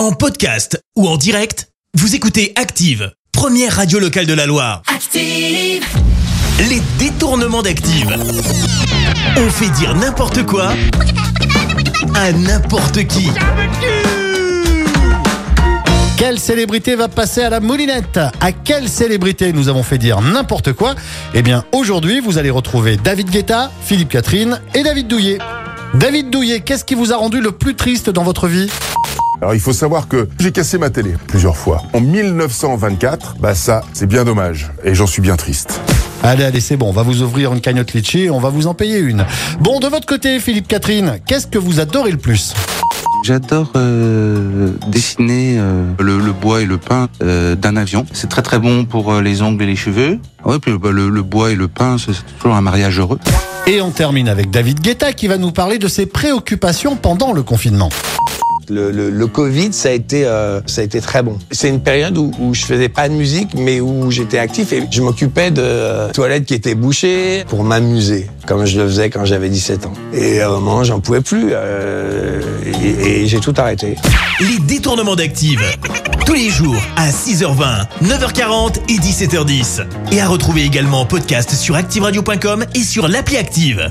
En podcast ou en direct, vous écoutez Active, première radio locale de la Loire. Active, Les détournements d'Active. On fait dire n'importe quoi à n'importe qui. Quelle célébrité va passer à la moulinette? À quelle célébrité nous avons fait dire n'importe quoi? Eh bien, aujourd'hui, vous allez retrouver David Guetta, Philippe Catherine et David Douillet. David Douillet, qu'est-ce qui vous a rendu le plus triste dans votre vie? Alors il faut savoir que j'ai cassé ma télé plusieurs fois. En 1924, bah ça, c'est bien dommage. Et j'en suis bien triste. Allez, allez, c'est bon, on va vous ouvrir une cagnotte litchi et on va vous en payer une. Bon, de votre côté, Philippe Catherine, qu'est-ce que vous adorez le plus? J'adore euh, dessiner euh, le, le bois et le pain euh, d'un avion. C'est très très bon pour euh, les ongles et les cheveux. Ouais, puis bah, le, le bois et le pain, c'est c'est toujours un mariage heureux. Et on termine avec David Guetta qui va nous parler de ses préoccupations pendant le confinement. Le, Covid, ça a été, euh, ça a été très bon. C'est une période où, je faisais pas de musique, mais où j'étais actif et je m'occupais de euh, toilettes qui étaient bouchées pour m'amuser, comme je le faisais quand j'avais 17 ans. Et à un moment, j'en pouvais plus euh, et, et j'ai tout arrêté. Les détournements d'Active. Tous les jours à 6h20, 9h40 et 17h10. Et à retrouver également en podcast sur ActiveRadio.com et sur l'appli Active.